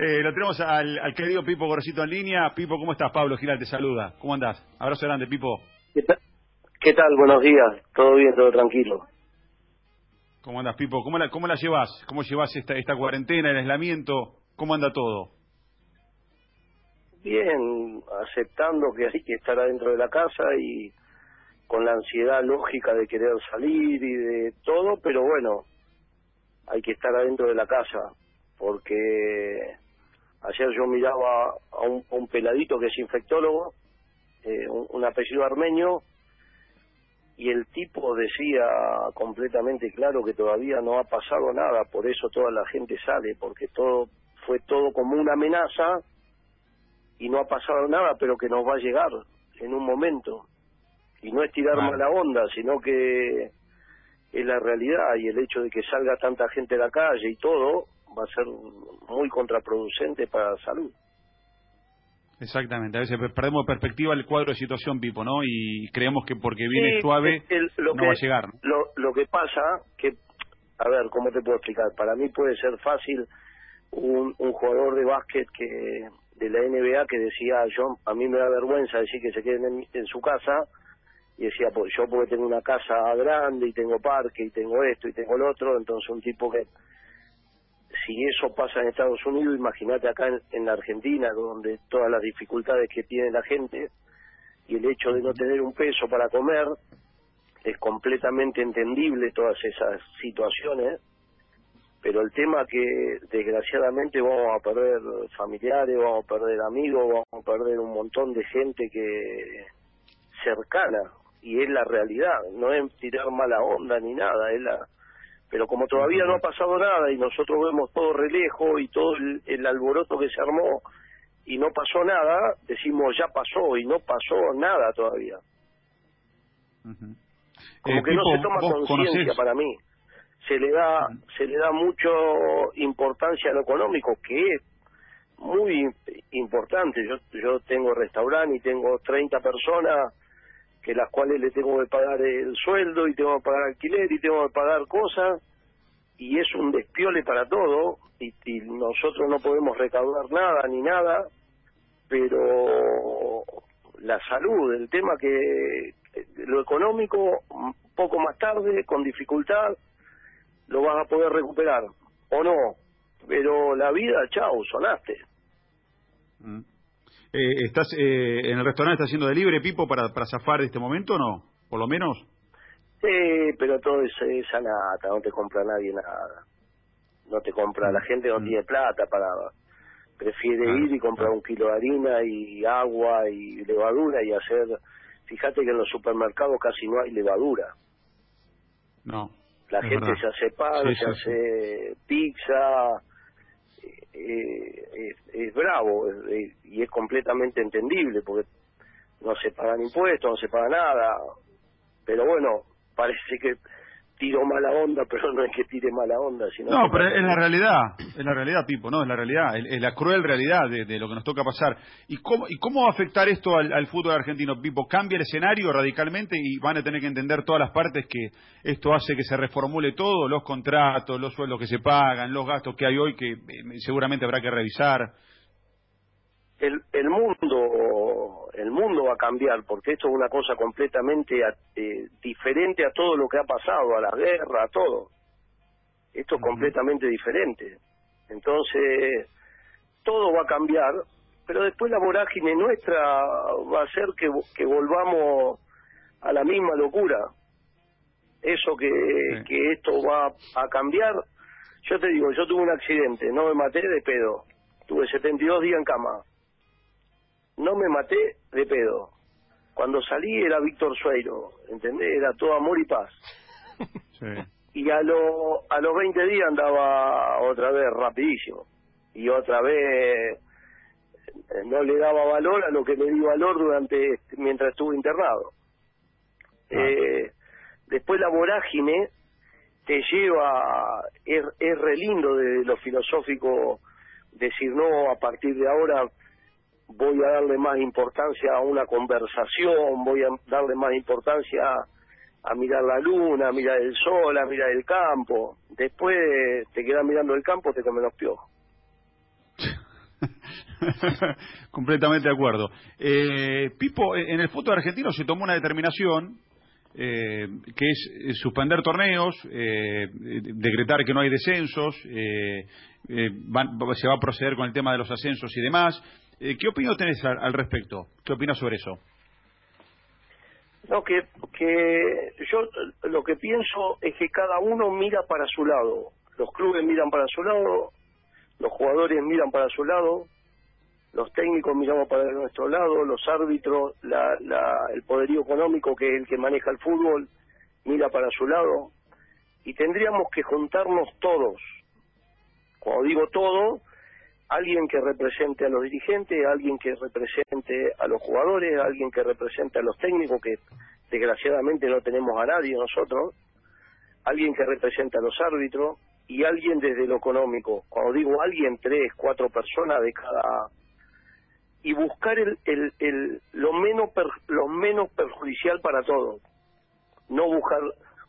Eh, lo tenemos al, al querido Pipo Gorosito en línea. Pipo, ¿cómo estás? Pablo Giral te saluda. ¿Cómo andás? Abrazo grande, Pipo. ¿Qué tal? ¿Qué tal? Buenos días. Todo bien, todo tranquilo. ¿Cómo andas, Pipo? ¿Cómo la, cómo la llevas? ¿Cómo llevas esta, esta cuarentena, el aislamiento? ¿Cómo anda todo? Bien, aceptando que hay que estar adentro de la casa y con la ansiedad lógica de querer salir y de todo, pero bueno, hay que estar adentro de la casa, porque ayer yo miraba a un, a un peladito que es infectólogo, eh, un, un apellido armenio, y el tipo decía completamente claro que todavía no ha pasado nada, por eso toda la gente sale, porque todo fue todo como una amenaza y no ha pasado nada, pero que nos va a llegar en un momento. Y no es tirar mala onda, sino que es la realidad y el hecho de que salga tanta gente a la calle y todo va a ser muy contraproducente para la salud. Exactamente. A veces pe- perdemos perspectiva el cuadro de situación, Pipo, ¿no? Y creemos que porque viene Sí, suave el- lo no que- va a llegar, ¿no? Lo, lo que pasa que, a ver, ¿cómo te puedo explicar? Para mí puede ser fácil un, un jugador de básquet que de la NBA que decía, yo a mí me da vergüenza decir que se queden en, en su casa y decía, pues yo porque tengo una casa grande y tengo parque y tengo esto y tengo lo otro, entonces un tipo que si eso pasa en Estados Unidos, imagínate acá en, en la Argentina, donde todas las dificultades que tiene la gente y el hecho de no tener un peso para comer, es completamente entendible todas esas situaciones, pero el tema que desgraciadamente vamos a perder familiares, vamos a perder amigos, vamos a perder un montón de gente que cercana y es la realidad, no es tirar mala onda ni nada, es la pero como todavía no ha pasado nada y nosotros vemos todo re lejos y todo el, el alboroto que se armó y no pasó nada, decimos ya pasó y no pasó nada todavía. Como Eh, que no se toma conciencia para mí. Se le da se le da mucho importancia a lo económico que es muy importante. Yo yo tengo restaurante y tengo 30 personas que las cuales le tengo que pagar el sueldo y tengo que pagar alquiler y tengo que pagar cosas y es un despiole para todo y, nosotros no podemos recaudar nada ni nada pero la salud el tema que lo económico poco más tarde con dificultad lo vas a poder recuperar o no pero la vida chao sonaste Mm. Eh, ¿Estás eh, en el restaurante, estás haciendo delivery, Pipo, para, para zafar de este momento o no? Por lo menos. Sí, pero todo es esa nata, no te compra nadie nada. No te compra, la gente no Mm. tiene plata para... Prefiere Claro, ir y comprar claro. un kilo de harina y agua y levadura y hacer... Fíjate que en los supermercados casi no hay levadura. No. La es gente verdad. se hace pan, Sí, se sí, hace pizza, eh, es, es bravo y es completamente entendible porque no se pagan impuestos, no se paga nada. Pero bueno, parece que tiro mala onda, pero no es que tire mala onda, sino No, pero es la realidad, es la realidad, Pipo, no, es la realidad, es, es la cruel realidad de, de lo que nos toca pasar. ¿Y cómo, y cómo va a afectar esto al, al fútbol argentino, Pipo? ¿Cambia el escenario radicalmente y van a tener que entender todas las partes que esto hace que se reformule todo, los contratos, los sueldos que se pagan, los gastos que hay hoy que eh, seguramente habrá que revisar? el, el mundo el mundo va a cambiar porque esto es una cosa completamente a- eh, diferente a todo lo que ha pasado a la guerra a todo. Esto es completamente diferente. Entonces todo va a cambiar pero después la vorágine nuestra va a hacer que, vo- que volvamos a la misma locura. Eso que, Sí. que esto va a cambiar. Yo te digo yo tuve un accidente no me maté de pedo. Tuve 72 días en cama no me maté de pedo. Cuando salí era Víctor Sueiro, ¿entendés? Era todo amor y paz. Sí. Y a, lo, a los 20 días andaba otra vez rapidísimo. Y otra vez eh, no le daba valor a lo que le di valor durante mientras estuve internado. Eh, después la vorágine te lleva, es, es re lindo de lo filosófico decir no, a partir de ahora voy a darle más importancia a una conversación, voy a darle más importancia a, mirar la luna, a mirar el sol, a mirar el campo. Después te quedas mirando el campo, te comen los piojos. Completamente de acuerdo. Eh, Pipo, en el fútbol argentino se tomó una determinación eh, que es eh, suspender torneos, eh, decretar que no hay descensos, eh, eh se va a proceder con el tema de los ascensos y demás. ¿Qué opinión tenés al, respecto? ¿Qué opinas sobre eso? No, que, que yo lo que pienso es que cada uno mira para su lado. Los clubes miran para su lado, los jugadores miran para su lado, los técnicos miramos para nuestro lado, los árbitros, la, el poderío económico que es el que maneja el fútbol mira para su lado y tendríamos que juntarnos todos. Cuando digo todo, alguien que represente a los dirigentes, alguien que represente a los jugadores, alguien que represente a los técnicos, que desgraciadamente no tenemos a nadie nosotros, alguien que represente a los árbitros y alguien desde lo económico. Cuando digo alguien, tres, cuatro personas de cada y buscar el, el, el lo menos lo menos perjudicial para todos no buscar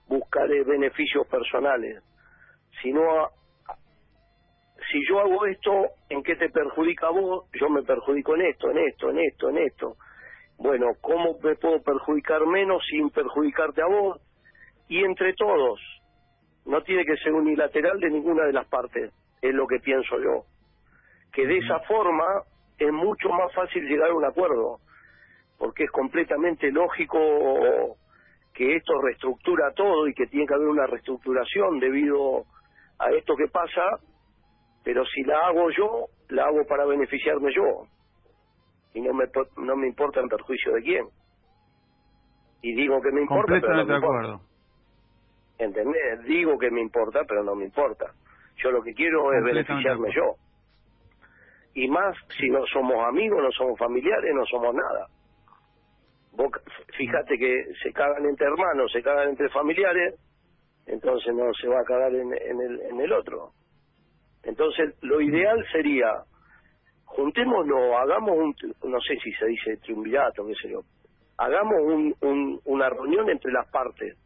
buscar eh, beneficios personales sino si yo hago esto en qué te perjudica a vos yo me perjudico en esto en esto en esto en esto. Bueno cómo me puedo perjudicar menos sin perjudicarte a vos y entre todos no tiene que ser unilateral de ninguna de las partes es lo que pienso yo. Que de esa forma es mucho más fácil llegar a un acuerdo, porque es completamente lógico que esto reestructura todo y que tiene que haber una reestructuración debido a esto que pasa, pero si la hago yo, la hago para beneficiarme yo. Y no me, no me importa en perjuicio de quién. Y digo que me importa, pero no me importa. ¿Entendés? Digo que me importa, pero no me importa. Yo lo que quiero es beneficiarme yo y más si no somos amigos, no somos familiares, no somos nada. Vos fíjate que se cagan entre hermanos, se cagan entre familiares, entonces no se va a cagar en, el, en el otro. Entonces lo ideal sería, juntémonos, hagamos un, no sé si se dice triunvirato, qué sé yo, hagamos un, un, una reunión entre las partes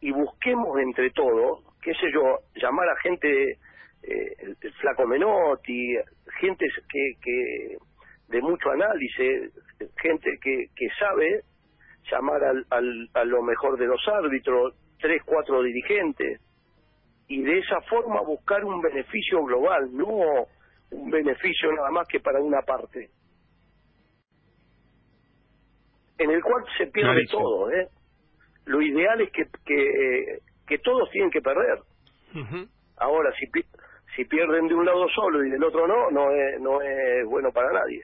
y busquemos entre todos, qué sé yo, llamar a gente eh, el, flaco Menotti, gente que, que de mucho análisis, gente que, que sabe llamar al, al, a lo mejor de los árbitros, tres, cuatro dirigentes, y de esa forma buscar un beneficio global, no un beneficio nada más que para una parte. En el cual se pierde todo, ¿eh? Lo ideal es que, que, que todos tienen que perder. Ahora, si, si pierden de un lado solo y del otro no, no es, no es bueno para nadie.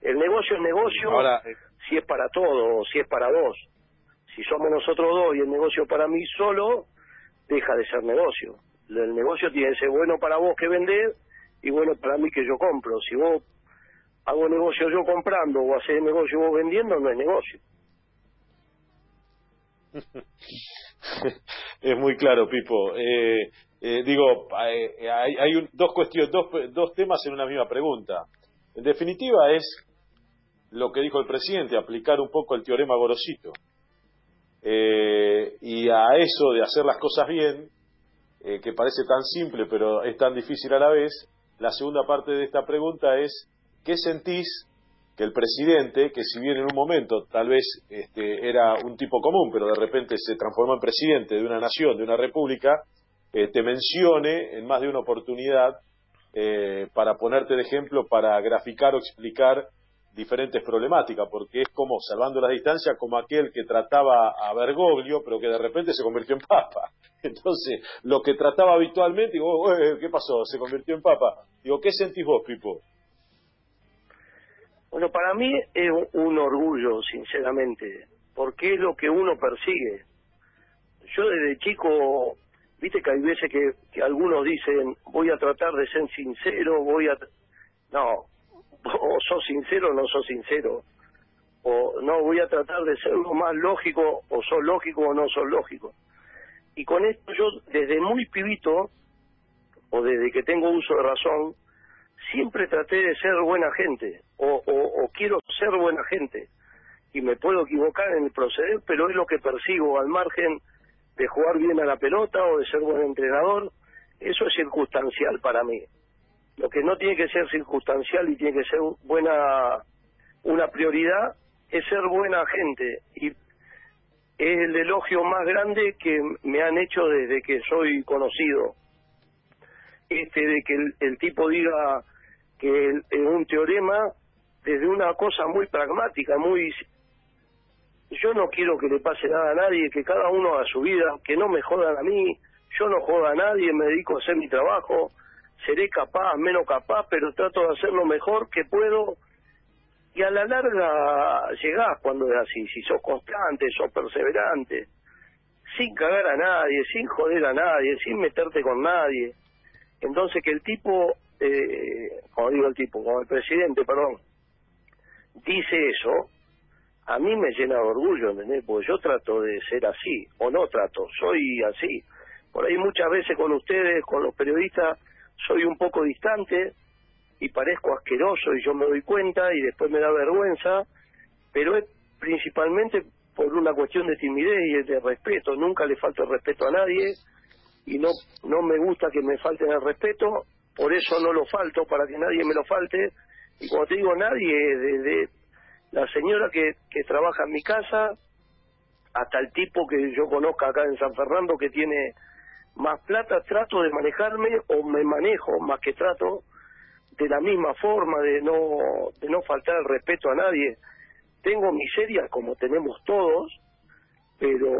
El negocio es negocio eh, si es para todos o si es para dos. Si somos nosotros dos y el negocio para mí solo, deja de ser negocio. El negocio tiene que ser bueno para vos que vender y bueno para mí que yo compro. Si vos hago negocio yo comprando o haces negocio vos vendiendo, no es negocio. es muy claro, Pipo. Eh, eh, digo, eh, hay, hay dos cuestiones, dos, dos temas en una misma pregunta. En definitiva es lo que dijo el presidente, aplicar un poco el teorema Gorosito. Eh, y a eso de hacer las cosas bien, que parece tan simple pero es tan difícil a la vez, la segunda parte de esta pregunta es, ¿qué sentís que el presidente, que si bien en un momento tal vez este, era un tipo común, pero de repente se transformó en presidente de una nación, de una república, eh, te mencione en más de una oportunidad eh, para ponerte de ejemplo, para graficar o explicar diferentes problemáticas, porque es como, salvando la distancia, como aquel que trataba a Bergoglio, pero que de repente se convirtió en papa. Entonces, lo que trataba habitualmente, digo, ¿qué pasó? Se convirtió en papa. Digo, ¿qué sentís vos, Pipo? Bueno, para mí es un orgullo, sinceramente, porque es lo que uno persigue. Yo desde chico Viste que hay veces que algunos dicen, voy a tratar de ser sincero, voy a... No, o sos sincero o no sos sincero. O no, voy a tratar de ser lo más lógico, o sos lógico o no sos lógico. Y con esto yo, desde muy pibito, o desde que tengo uso de razón, siempre traté de ser buena gente, o, o, quiero ser buena gente. Y me puedo equivocar en el proceder, pero es lo que persigo al margen de jugar bien a la pelota o de ser buen entrenador, eso es circunstancial para mí. Lo que no tiene que ser circunstancial y tiene que ser buena una prioridad es ser buena gente y es el elogio más grande que me han hecho desde que soy conocido. Este de que el, tipo diga que es un teorema desde una cosa muy pragmática, muy yo no quiero que le pase nada a nadie, que cada uno haga su vida, que no me jodan a mí, yo no jodo a nadie, me dedico a hacer mi trabajo, seré capaz, menos capaz, pero trato de hacer lo mejor que puedo y a la larga llegás cuando es así, si sos constante, sos perseverante, sin cagar a nadie, sin joder a nadie, sin meterte con nadie. Entonces que el tipo, eh, como digo el tipo, como el presidente, perdón, dice eso, a mí me llena de orgullo, ¿entendés? Porque yo trato de ser así, o no trato, soy así. Por ahí muchas veces con ustedes, con los periodistas, soy un poco distante y parezco asqueroso y yo me doy cuenta y después me da vergüenza, pero es principalmente por una cuestión de timidez y de respeto. Nunca le falto el respeto a nadie y no, no me gusta que me falten el respeto, por eso no lo falto, para que nadie me lo falte. Y como te digo, nadie, desde la señora que, que trabaja en mi casa hasta el tipo que yo conozca acá en San Fernando que tiene más plata trato de manejarme o me manejo más que trato de la misma forma de no de no faltar el respeto a nadie. Tengo miserias como tenemos todos pero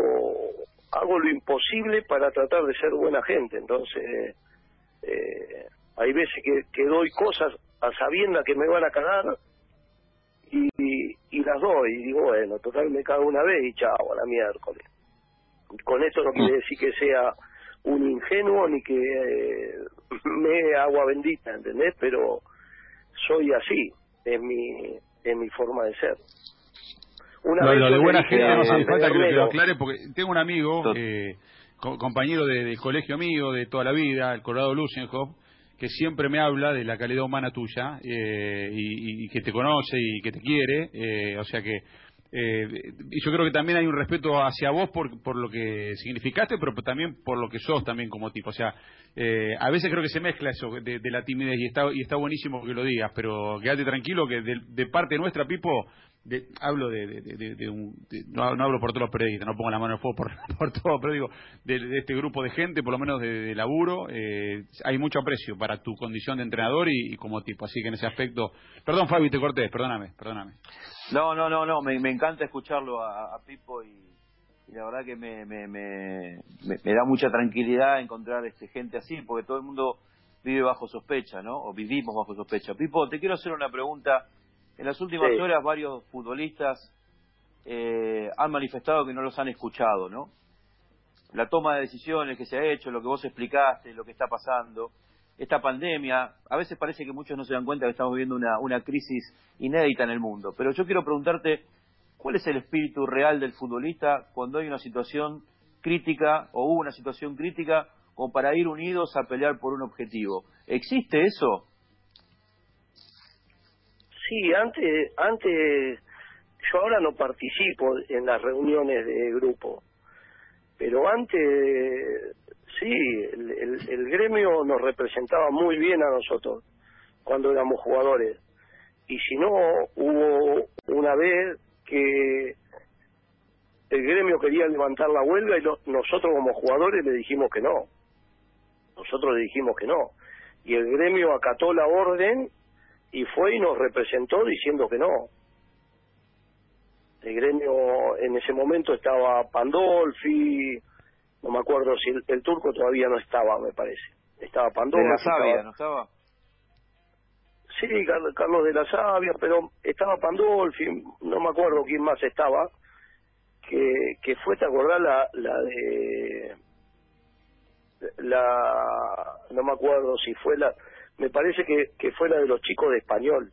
hago lo imposible para tratar de ser buena gente. Entonces eh, hay veces que, que doy cosas a sabienda que me van a cagar y, y las doy. Y digo bueno total me cago una vez y chao a la miércoles. Con esto no quiere decir que sea un ingenuo ni que eh, me agua bendita, ¿entendés? Pero soy así, es mi, es mi forma de ser. Una lo, de buena gente no hace falta que lo, aclare porque tengo un amigo, eh, compañero de, colegio mío de toda la vida, el Colorado Lusenhoff, que siempre me habla de la calidad humana tuya eh, y, y, que te conoce y que te quiere, eh, o sea que eh, y yo creo que también hay un respeto hacia vos por, por lo que significaste, pero también por lo que sos también como tipo. O sea, eh, a veces creo que se mezcla eso de, la timidez y está, y está buenísimo que lo digas, pero quédate tranquilo que de parte nuestra, Pipo, hablo de, de, un, no, hablo por todos los periodistas, no pongo la mano en el fuego por, por todo, pero digo, de, este grupo de gente, por lo menos de, laburo, eh, hay mucho aprecio para tu condición de entrenador y, como tipo, así que en ese aspecto, perdón Fabi, te corté, perdóname, perdóname. No, no, no, no, me, encanta escucharlo a, Pipo y, la verdad que me, me, me, me, da mucha tranquilidad encontrar este gente así, porque todo el mundo vive bajo sospecha, ¿no? O vivimos bajo sospecha. Pipo, te quiero hacer una pregunta en las últimas horas varios futbolistas eh, han manifestado que no los han escuchado, ¿no? La toma de decisiones que se ha hecho, lo que vos explicaste, lo que está pasando, esta pandemia, a veces parece que muchos no se dan cuenta que estamos viviendo una, una crisis inédita en el mundo, pero yo quiero preguntarte, ¿cuál es el espíritu real del futbolista cuando hay una situación crítica o hubo una situación crítica como para ir unidos a pelear por un objetivo? ¿Existe eso? Sí, antes, antes, yo ahora no participo en las reuniones de grupo, pero antes, sí, el, el, gremio nos representaba muy bien a nosotros cuando éramos jugadores. Y si no, hubo una vez que el gremio quería levantar la huelga y nosotros como jugadores le dijimos que no. Nosotros le dijimos que no. Y el gremio acató la orden y fue y nos representó diciendo que no. El gremio en ese momento estaba Pandolfi, no me acuerdo si el, turco todavía no estaba, me parece. Estaba Pandolfi. De la Sabia, ¿no estaba? Sí, Carlos de la Sabia, pero estaba Pandolfi, no me acuerdo quién más estaba, que, que fue, ¿te acordás la, la de... La, no me acuerdo si fue la, me parece que, que fue la de los chicos de español,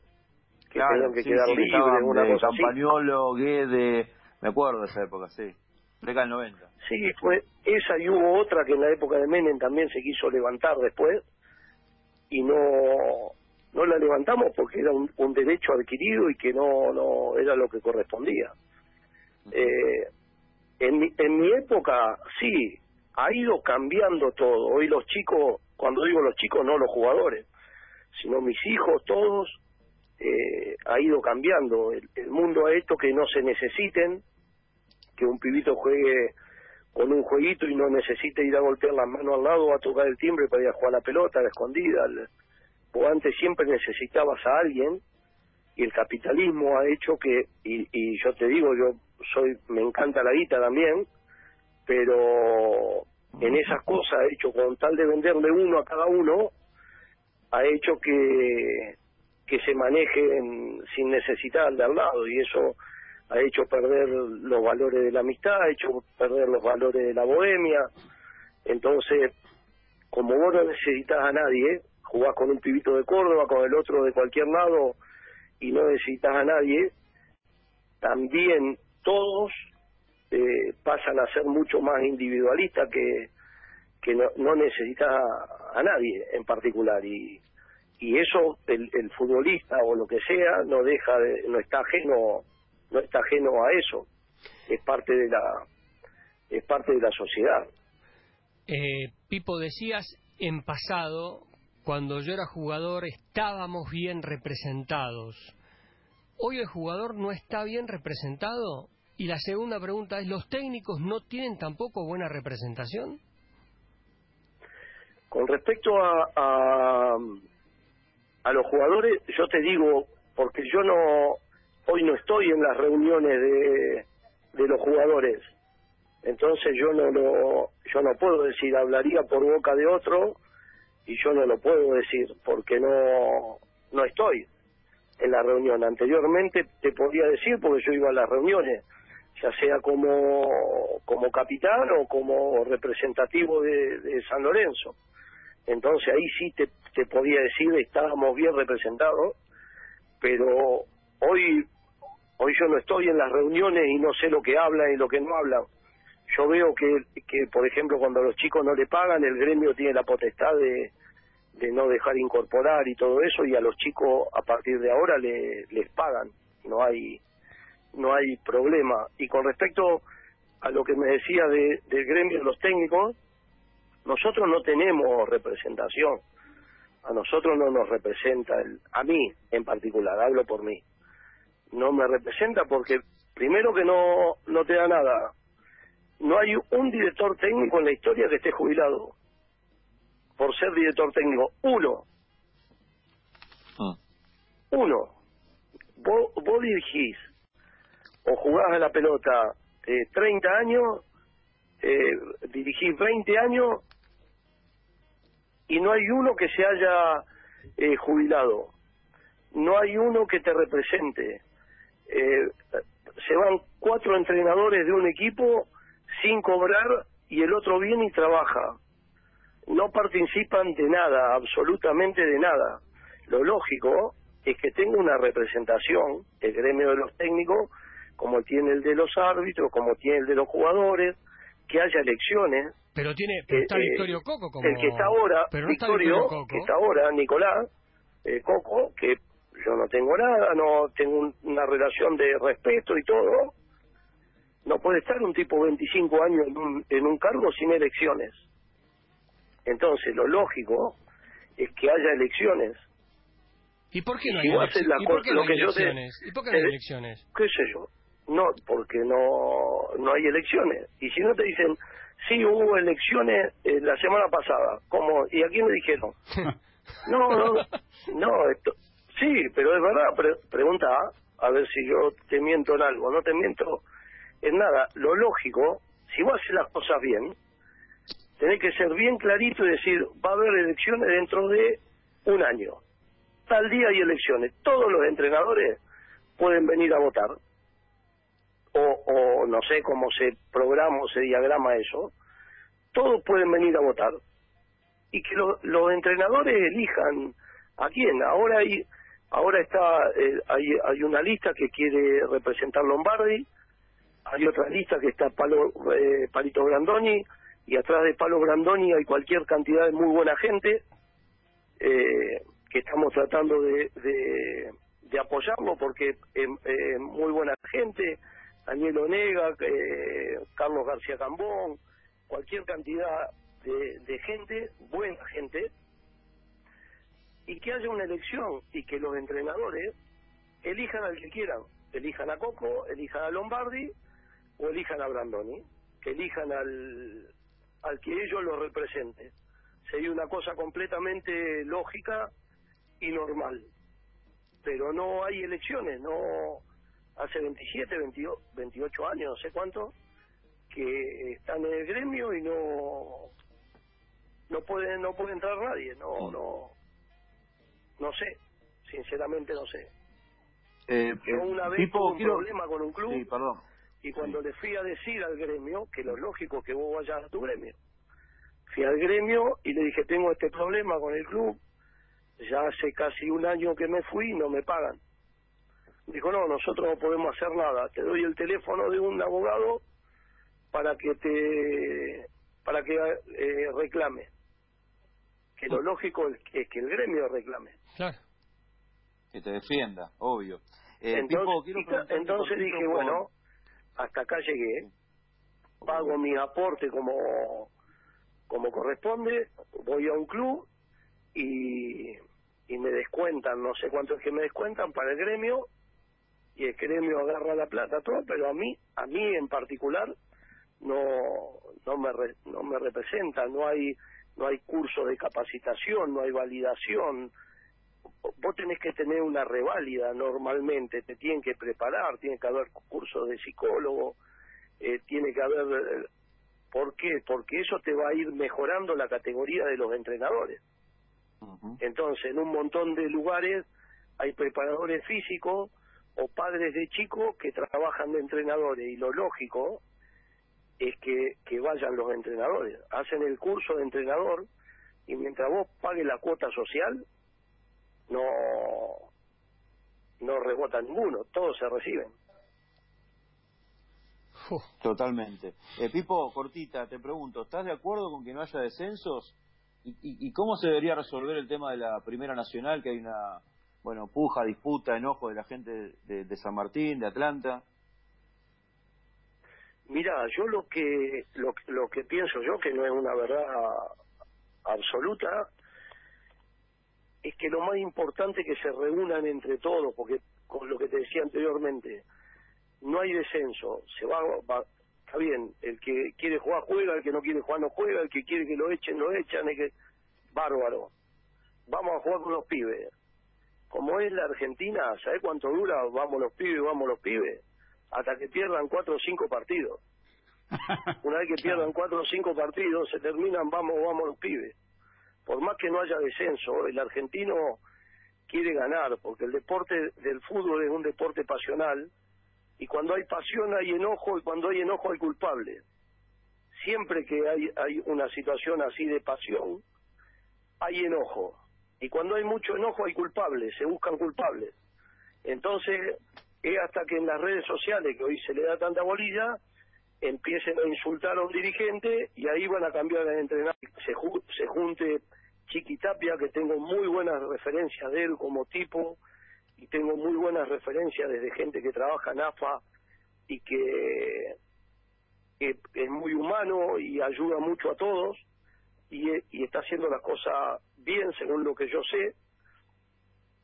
que tenían que quedar libres, una cosa Campagnolo, Guede, me acuerdo de esa época, sí, década del 90. Sí, fue esa y hubo otra que en la época de Menem también se quiso levantar después, y no no la levantamos porque era un, un derecho adquirido y que no no era lo que correspondía. Eh, en, mi, en mi época, sí, ha ido cambiando todo. Hoy los chicos, cuando digo los chicos, no los jugadores, sino mis hijos, todos, eh, ha ido cambiando. El, mundo ha hecho que no se necesiten, que un pibito juegue con un jueguito y no necesite ir a golpear las manos al lado o a tocar el timbre para ir a jugar la pelota, a la escondida. Vos antes siempre necesitabas a alguien y el capitalismo ha hecho que, y, y yo te digo, yo soy, me encanta la guita también, pero en esas cosas ha hecho con tal de venderle uno a cada uno, ha hecho que, que se manejen sin necesidad de al lado y eso ha hecho perder los valores de la amistad, ha hecho perder los valores de la bohemia. Entonces, como vos no necesitas a nadie, jugás con un pibito de Córdoba, con el otro de cualquier lado y no necesitas a nadie, también todos eh, pasan a ser mucho más individualistas que, que no, no necesitas a, a nadie en particular y y eso el, el futbolista o lo que sea no deja de, no está ajeno no está ajeno a eso es parte de la es parte de la sociedad Eh, Pipo, decías en pasado, cuando yo era jugador, estábamos bien representados. ¿Hoy el jugador no está bien representado? Y la segunda pregunta es, ¿los técnicos no tienen tampoco buena representación? Con respecto a, a los jugadores yo te digo porque yo no hoy no estoy en las reuniones de de los jugadores. Entonces yo no lo yo no puedo decir hablaría por boca de otro y yo no lo puedo decir porque no no estoy en la reunión. Anteriormente te podía decir porque yo iba a las reuniones ya sea como como capitán o como representativo de San Lorenzo entonces ahí sí te, te podía decir estábamos bien representados pero hoy hoy yo no estoy en las reuniones y no sé lo que hablan y lo que no hablan yo veo que, que por ejemplo cuando los chicos no le pagan el gremio tiene la potestad de, de no dejar incorporar y todo eso y a los chicos a partir de ahora le, les pagan. No hay no hay problema. Y con respecto a lo que me decía de, del gremio de los técnicos nosotros no tenemos representación. A nosotros no nos representa el, a mí en particular hablo por mí. No me representa porque primero que no no te da nada. No hay un director técnico en la historia que esté jubilado por ser director técnico. Uno. Ah. uno. Vos, vos dirigís o jugás a la pelota eh, 30 años eh, dirigís 20 años y no hay uno que se haya eh, jubilado. No hay uno que te represente. Eh, se van cuatro entrenadores de un equipo sin cobrar y el otro viene y trabaja. No participan de nada absolutamente de nada. Lo lógico es que tenga una representación el gremio de los técnicos como tiene el de los árbitros como tiene el de los jugadores que haya elecciones Pero tiene, pero está Eh, eh, Victorio Coco como... el que está ahora, Pero no Victorio, Coco. que está ahora, Nicolás eh, Coco, que yo no tengo nada, no tengo un- una relación de respeto y todo, no puede estar un tipo 25 años en un, en un cargo sin elecciones. Entonces, lo lógico es que haya elecciones. ¿Y por qué no Si hay, vos elecci- haces la ¿Y por qué no hay elecciones? ¿Y por qué no hay elecciones? ¿Qué sé yo? No, porque no, no hay elecciones. Y si no te dicen, sí hubo elecciones eh, la semana pasada, ¿cómo? ¿Y a quién le dijeron? No, no, no, esto, sí, pero es verdad, pre- pregunta a ver si yo te miento en algo, no te miento en nada. Lo lógico, si vos haces las cosas bien, tenés que ser bien clarito y decir, va a haber elecciones dentro de un año. Tal día hay elecciones. Todos los entrenadores pueden venir a votar. O, o no sé cómo se programa o se diagrama eso. Todos pueden venir a votar y que lo- los entrenadores elijan a quién. Ahora hay ahora está eh, hay hay una lista que quiere representar Lombardi, hay otra lista que está Palo, eh, Palito Brandoni y atrás de Palo Brandoni hay cualquier cantidad de muy buena gente eh, que estamos tratando de, de, de apoyarlo porque es muy buena gente, Daniel Onega, eh, Carlos García Cambón, cualquier cantidad de, de gente, buena gente, y que haya una elección y que los entrenadores elijan al que quieran, elijan a Coco, elijan a Lombardi o elijan a Brandoni, que elijan al, al que ellos lo representen. Sería una cosa completamente lógica y normal. Pero no hay elecciones, no hace 27, 28 años, no sé cuánto, que están en el gremio y no no puede no puede entrar nadie, no no no sé, sinceramente no sé. Eh, Yo eh, una vez tuve un quiero- problema con un club Sí, perdón. y cuando Sí. le fui a decir al gremio, que lo lógico es que vos vayas a tu gremio, fui al gremio y le dije, tengo este problema con el club, ya hace casi un año que me fui y no me pagan. Dijo, no, nosotros no podemos hacer nada, te doy el teléfono de un abogado para que te para que eh, reclame. Que lo lógico es que, es que el gremio reclame. Claro. Que te defienda, obvio. Eh, entonces dije, por- bueno, hasta acá llegué, pago mi aporte como como corresponde, voy a un club y, y me descuentan, no sé cuánto es que me descuentan para el gremio y el gremio agarra la plata todo, pero a mí, a mí en particular no no me re- no me representa, no hay no hay curso de capacitación, no hay validación. Vos tenés que tener una reválida normalmente, te tienen que preparar, tiene que haber cursos de psicólogo, eh, tiene que haber ¿Por qué? Porque eso te va a ir mejorando la categoría de los entrenadores. Entonces, en un montón de lugares hay preparadores físicos o padres de chicos que trabajan de entrenadores y lo lógico es que, que vayan los entrenadores. Hacen el curso de entrenador y mientras vos pagues la cuota social, no, no rebota ninguno, todos se reciben. Totalmente. Eh, Pipo, cortita, te pregunto, ¿estás de acuerdo con que no haya descensos? ¿Y, y, y cómo se debería resolver el tema de la Primera Nacional, que hay una, bueno, puja, disputa, enojo de la gente de, San Martín, de Atlanta? Mira, yo lo que lo, lo que pienso yo que no es una verdad absoluta es que lo más importante es que se reúnan entre todos, porque con lo que te decía anteriormente, no hay descenso, se va, va- está bien, el que quiere jugar juega, el que no quiere jugar no juega, el que quiere que lo echen lo echan, es que bárbaro. Vamos a jugar con los pibes. Como es la Argentina, ¿sabes cuánto dura? Vamos los pibes, vamos los pibes. Hasta que pierdan cuatro o cinco partidos. Una vez que pierdan cuatro o cinco partidos, se terminan, vamos, vamos los pibes. Por más que no haya descenso, el argentino quiere ganar, porque el deporte del fútbol es un deporte pasional, y cuando hay pasión hay enojo, y cuando hay enojo hay culpable. Siempre que hay, hay una situación así de pasión, hay enojo. Y cuando hay mucho enojo hay culpables, se buscan culpables. Entonces, es hasta que en las redes sociales, que hoy se le da tanta bolilla, empiecen a insultar a un dirigente y ahí van a cambiar de entrenador. Se, ju- se junte Chiqui Tapia, que tengo muy buenas referencias de él como tipo, y tengo muy buenas referencias desde gente que trabaja en AFA y que, que es muy humano y ayuda mucho a todos y, y está haciendo las cosas bien según lo que yo sé.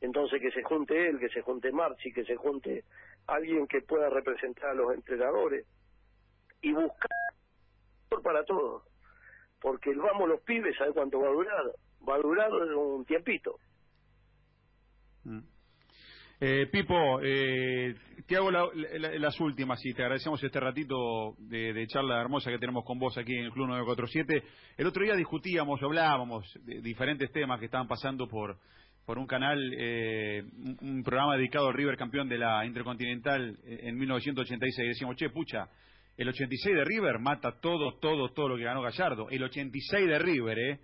Entonces que se junte él, que se junte Marchi, que se junte alguien que pueda representar a los entrenadores y buscar para todos. Porque el vamos los pibes, ¿sabe cuánto va a durar? Va a durar un tiempito. Mm. Eh, Pipo, eh, te hago la- la- las últimas y te agradecemos este ratito de, charla hermosa que tenemos con vos aquí en el Club 947. El otro día discutíamos, hablábamos de diferentes temas que estaban pasando por, un canal, eh, un, programa dedicado al River campeón de la Intercontinental eh, en 1986. Y decíamos, che, pucha, el 86 de River mata todo, todo, todo lo que ganó Gallardo. El 86 de River, ¿eh?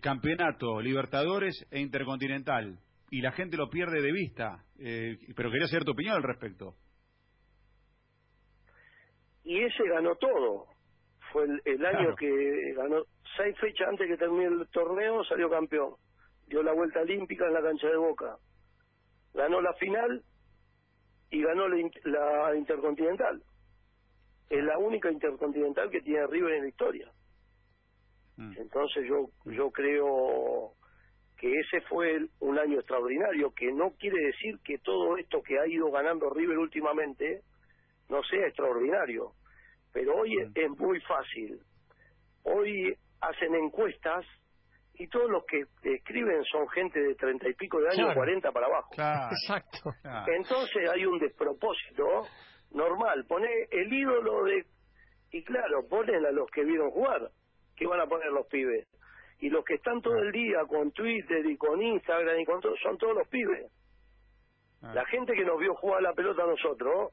Campeonato, Libertadores e Intercontinental. Y la gente lo pierde de vista. Eh, pero quería saber tu opinión al respecto. Y ese ganó todo. Fue el, el año que ganó, seis fechas antes que termine el torneo, salió campeón. Dio la vuelta olímpica en la cancha de Boca. Ganó la final y ganó la, la Intercontinental. Es la única Intercontinental que tiene River en la historia. Mm. Entonces yo yo creo que ese fue un año extraordinario, que no quiere decir que todo esto que ha ido ganando River últimamente no sea extraordinario. Pero hoy es muy fácil. Hoy hacen encuestas y todos los que escriben son gente de treinta y pico de años, Claro. cuarenta para abajo. Claro, Exacto. claro. Entonces hay un despropósito normal. Pone el ídolo de... Y claro, ponen a los que vieron jugar. ¿Qué van a poner los pibes? Y los que están todo el día con Twitter y con Instagram y con todo, son todos los pibes. Ah. La gente que nos vio jugar la pelota a nosotros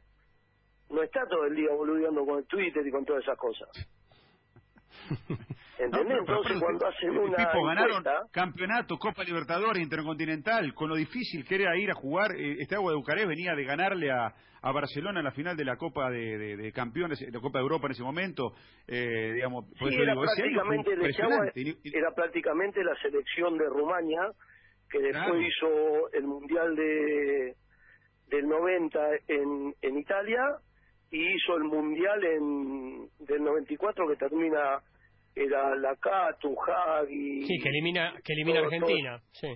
no está todo el día boludeando con el Twitter y con todas esas cosas. ¿Entendés? No, pero- pero- Entonces pero- cuando hacen una ganaron encuesta, campeonato, Copa Libertadores, Intercontinental, con lo difícil que era ir a jugar. eh, este agua de Bucarest venía de ganarle a, a Barcelona en la final de la Copa de, de- de Campeones, de Copa de Europa en ese momento. Eh, digamos, Sí, era digo, año prácticamente, era prácticamente la selección de Rumania, que después Claro. hizo el Mundial de del 90 en, en Italia y hizo el Mundial en del 94 que termina era la Catu, Hagi, Sí, que elimina, que elimina todo- Argentina. Sí.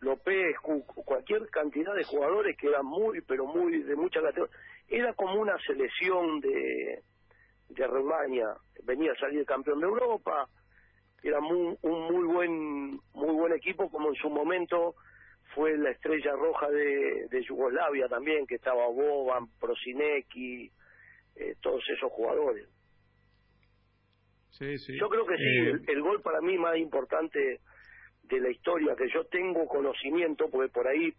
López, Cu- cualquier cantidad de jugadores que eran muy, pero muy, de mucha categoría. Era como una selección de, de Rumania. Venía a salir campeón de Europa. Era muy, un muy buen, muy buen equipo, como en su momento fue la estrella roja de, de Yugoslavia también, que estaba Boban, Prosinecki, eh, todos esos jugadores. Sí, sí. Yo creo que sí, Eh, el, el gol para mí más importante de la historia, que yo tengo conocimiento, porque por ahí,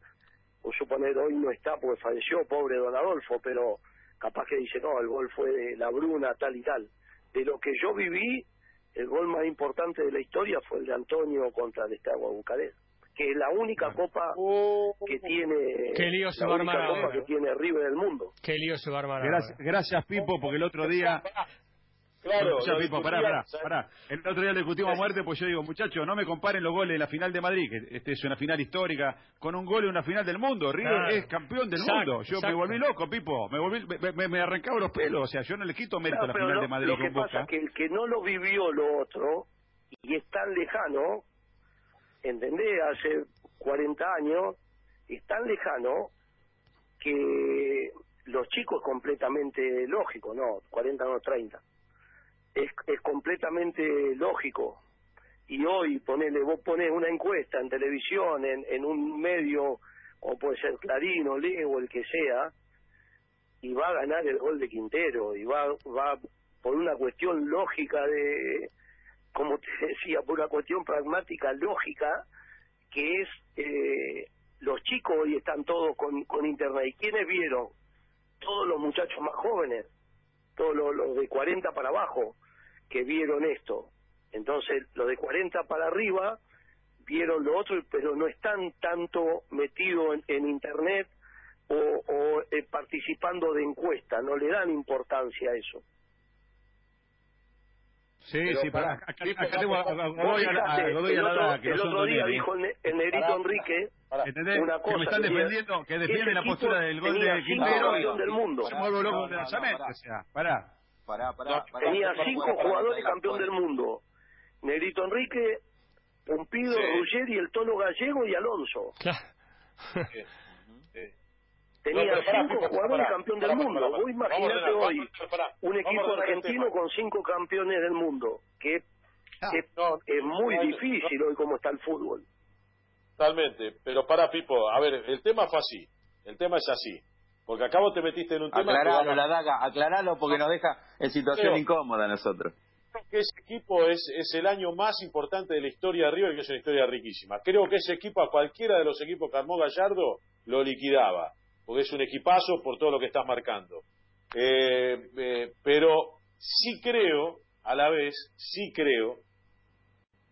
por suponer, hoy no está porque falleció, pobre don Adolfo, pero capaz que dice, no, el gol fue de la Bruna, tal y tal. De lo que yo viví, el gol más importante de la historia fue el de Antonio contra el Estado Bucarest, que es la única copa que tiene, Qué lío se la va a única armar copa que tiene River del mundo. Qué lío se va a armar Gracias, gracias, Pipo, porque el otro día... Claro, Escuchá, lo Pipo, pará, discutían, pará, ¿sabes? pará. El otro día le discutimos a muerte, pues yo digo, muchachos, no me comparen los goles de la final de Madrid, que este es una final histórica, con un gol en una final del mundo. River Claro. es campeón del Exacto, mundo. Yo me volví loco, Pipo. Me volví, me, me, me arrancaba los pelos. O sea, yo no le quito mérito No, a la final lo, de Madrid lo que con pasa es que el que no lo vivió lo otro y es tan lejano, ¿entendés? Hace 40 años, es tan lejano que los chicos completamente lógico, no, 40 no 30. Es, es completamente lógico. Y hoy ponele, vos pones una encuesta en televisión, en, en un medio, como puede ser Clarín o Leo o el que sea, y va a ganar el gol de Quintero y va va por una cuestión lógica de como te decía por una cuestión pragmática lógica que es eh, los chicos hoy están todos con, con internet. Y quiénes vieron todos los muchachos más jóvenes todos los, los de 40 para abajo que vieron esto entonces los de 40 para arriba vieron lo otro pero no están tanto metidos en, en internet o, o, eh, participando de encuestas, no le dan importancia a eso. Sí, Pero sí, pará, acá, tengo a, Godoy el otro, que el día dijo el, ne- el negrito Pará, Enrique una que cosa. me están defendiendo, que defienden ese la postura del gol de Quintero. campeón del mundo. Me vuelvo loco no, la o sea, pará. Pará, pará, No, pará, Tenía pará, cinco jugadores pará, campeón pará. del mundo. Negrito Enrique, Pumpido, Sí. Ruggeri, el Tono Gallego y Alonso. Claro. Sí. Sí. Tenía No, pero pará, cinco jugadores pará, campeón pará, del pará, mundo. pará, pará. Vos imaginate hoy vamos a- pará, un equipo argentino con cinco campeones del mundo, que es, es- No, es muy no, no, difícil hoy como está el fútbol. Totalmente, pero para Pipo, a ver, el tema fue así, el tema es así, porque acá vos te metiste en un tema que Aclaralo, la daga, aclaralo porque nos deja en situación Pero- incómoda a nosotros. que ese equipo es, es el año más importante de la historia de River, que es una historia riquísima. Creo que ese equipo, a cualquiera de los equipos que armó Gallardo, lo liquidaba, porque es un equipazo por todo lo que estás marcando. Eh, eh, pero sí creo, a la vez, sí creo,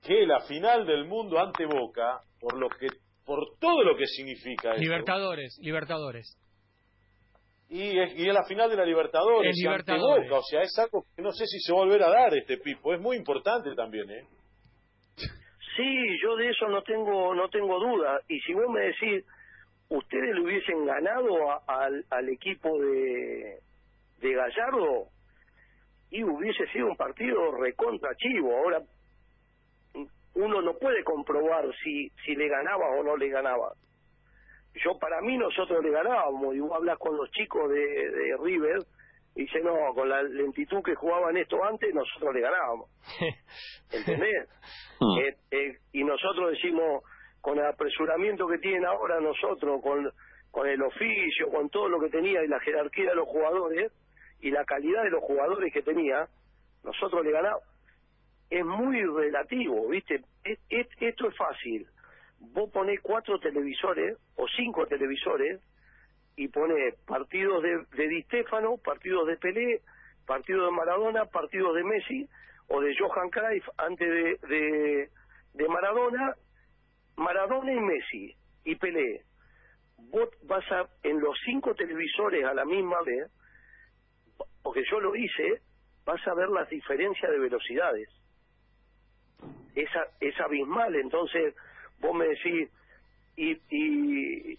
que la final del mundo ante Boca, por lo que por todo lo que significa esto, Libertadores, Libertadores. Y es, y es la final de la Libertadores, Es Libertadores. Boca, o sea, es algo que no sé si se va a volver a dar este Pipo, es muy importante también, ¿eh? Sí, yo de eso no tengo no tengo duda. Y si vos me decís, ustedes le hubiesen ganado a- al, al equipo de, de Gallardo, y hubiese sido un partido recontra chivo. Ahora, uno no puede comprobar si, si le ganaba o no le ganaba. Yo, para mí, nosotros le ganábamos. Y vos hablas con los chicos de, de River y dice, no, con la lentitud que jugaban esto antes, nosotros le ganábamos. ¿Entendés? Hmm. Eh, eh, y nosotros decimos, con el apresuramiento que tienen ahora nosotros, con, con el oficio, con todo lo que tenía y la jerarquía de los jugadores y la calidad de los jugadores que tenía, nosotros le ganamos. Es muy relativo, ¿viste? Es- es- esto es fácil. Vos ponés cuatro televisores o cinco televisores y ponés partidos de, de Di Stefano, partidos de Pelé, partidos de Maradona, partidos de Messi o de Johan Cruyff antes de, de, de Maradona, Maradona y Messi y Pelé. Vos vas a, en los cinco televisores a la misma vez, porque yo lo hice, vas a ver las diferencias de velocidades. Es, a- es abismal, entonces vos me decís, y,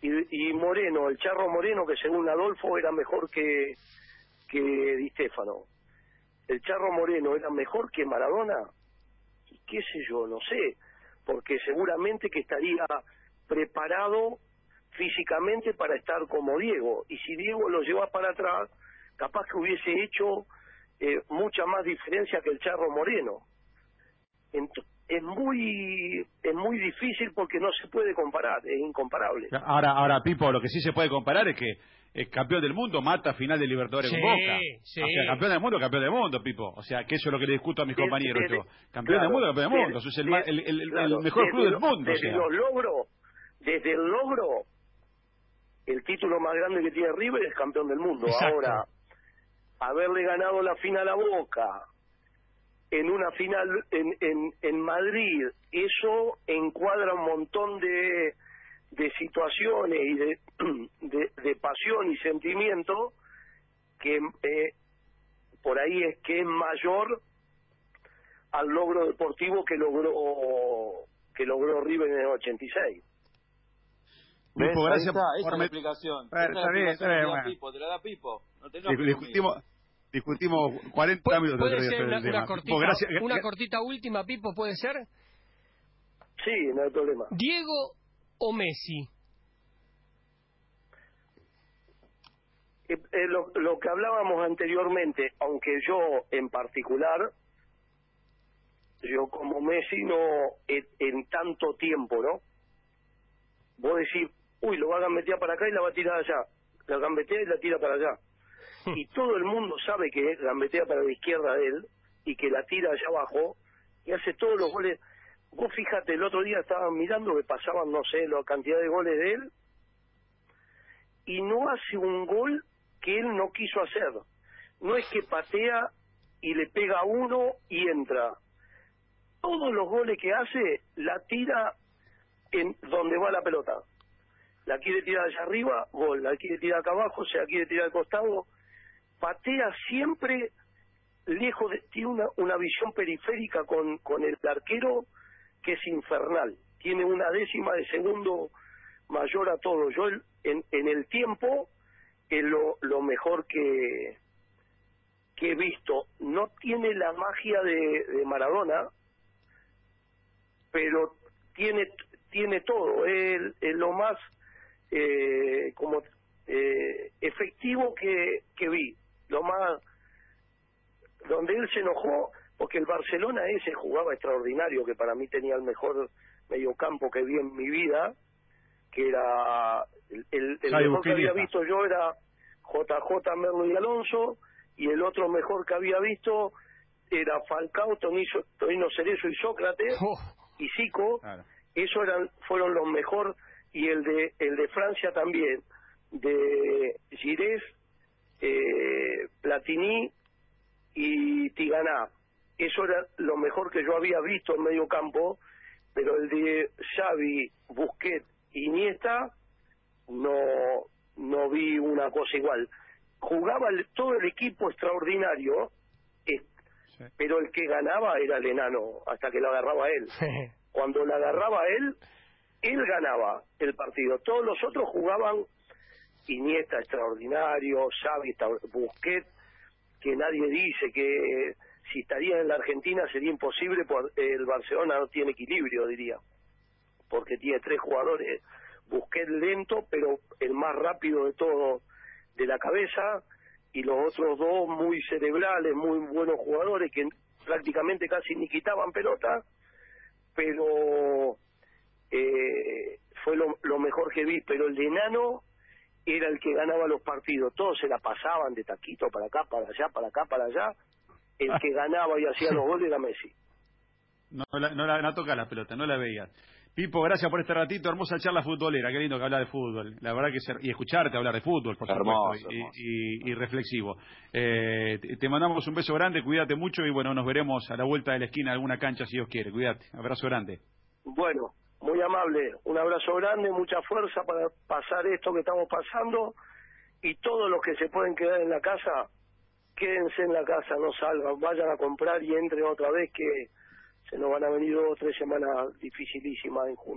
y, Moreno, el Charro Moreno, que según Adolfo era mejor que, que Di Stefano. El Charro Moreno era mejor que Maradona, y qué sé yo, no sé, porque seguramente que estaría preparado físicamente para estar como Diego, y si Diego lo lleva para atrás, capaz que hubiese hecho eh, mucha más diferencia que el Charro Moreno. Ent- es muy es muy difícil porque no se puede comparar, es incomparable. Ahora, ahora, Pipo, lo que sí se puede comparar es que el campeón del mundo mata final de Libertadores Sí, con Boca. sí. O sea, campeón del mundo, campeón del mundo, Pipo. O sea, que eso es lo que le discuto a mis De- compañeros. de- yo. Campeón del mundo, campeón del de- mundo. Sos el, claro, mejor desde club del mundo. o Desde sea. los logros, desde el logro, el título más grande que tiene River es campeón del mundo. Exacto. Ahora, haberle ganado la final a Boca en una final en, en, en Madrid, eso encuadra un montón de, de situaciones y de, de, de pasión y sentimiento que eh, por ahí es que es mayor al logro deportivo que logró que logró River en el 86. ¿Ves? Pipo, Ahí gracias esa por la explicación. Esa es la bien, explicación está bien, que te da bueno. Pipo, te la da Pipo. No te discutimos, discutimos 40 Pu- minutos. ¿Puede ser una, cortita última, Pipo, puede ser? Sí, no hay problema. ¿Diego o Messi? Eh, eh, lo, lo que hablábamos anteriormente, aunque yo en particular, yo como Messi no en, en tanto tiempo, ¿no? Vos decís, uy, lo va a gambetear para acá y la va a tirar allá. La gambetea y la tira para allá. Y todo el mundo sabe que gambetea para la izquierda de él y que la tira allá abajo y hace todos los goles. Vos fíjate, el otro día estaban mirando que pasaban, no sé, la cantidad de goles de él y no hace un gol que él no quiso hacer. No es que patea y le pega uno y entra. Todos los goles que hace la tira en donde va la pelota. La quiere tirar allá arriba, gol. La quiere tirar acá abajo, se la quiere tirar al costado. Patea siempre lejos de... Tiene una, una visión periférica con, con el arquero que es infernal. Tiene una décima de segundo mayor a todo. Yo el- en, en el tiempo es lo, lo mejor que, que he visto. No tiene la magia de, Maradona, pero tiene tiene todo. Es, es lo más eh, como eh, efectivo que, que vi. Lo más donde él se enojó porque el Barcelona ese jugaba extraordinario que para mí tenía el mejor mediocampo que vi en mi vida que era el, el, mejor que había visto yo era JJ Merlo y Alonso y el otro mejor que había visto era Falcao, Tonino, Tonino Cerezo y Sócrates Oh, y Zico. Claro. eso eran fueron los mejor y el de el de Francia también de Girés eh, Platini y Tiganá eso era lo mejor que yo había visto en medio campo pero el de Xavi Busquets Iniesta no no vi una cosa igual jugaba el- todo el equipo extraordinario eh, Sí. pero el que ganaba era el enano hasta que lo agarraba él cuando la agarraba él, él ganaba el partido. Todos los otros jugaban Iniesta extraordinario, Xavi, Busquets, que nadie dice que si estaría en la Argentina sería imposible, porque el Barcelona no tiene equilibrio, diría, porque tiene tres jugadores, Busquets lento, pero el más rápido de todo de la cabeza, y los otros dos muy cerebrales, muy buenos jugadores que prácticamente casi ni quitaban pelota, pero eh, fue lo, lo mejor que vi, pero el enano era el que ganaba los partidos, todos se la pasaban de taquito para acá, para allá, para acá, para allá, el que ganaba y hacía los goles era Messi. No, la, no, la, no toca la pelota, no la veía. Pipo, gracias por este ratito, hermosa charla futbolera, qué lindo que hablar de fútbol, la verdad que ser, y escucharte hablar de fútbol, por hermoso, supuesto, y, y, y, reflexivo. Eh, te mandamos un beso grande, cuídate mucho y bueno, nos veremos a la vuelta de la esquina en alguna cancha si Dios quiere, cuídate, abrazo grande. Bueno, muy amable, un abrazo grande, mucha fuerza para pasar esto que estamos pasando y todos los que se pueden quedar en la casa, quédense en la casa, no salgan, vayan a comprar y entren otra vez que se nos van a venir dos o tres semanas dificilísimas en junio.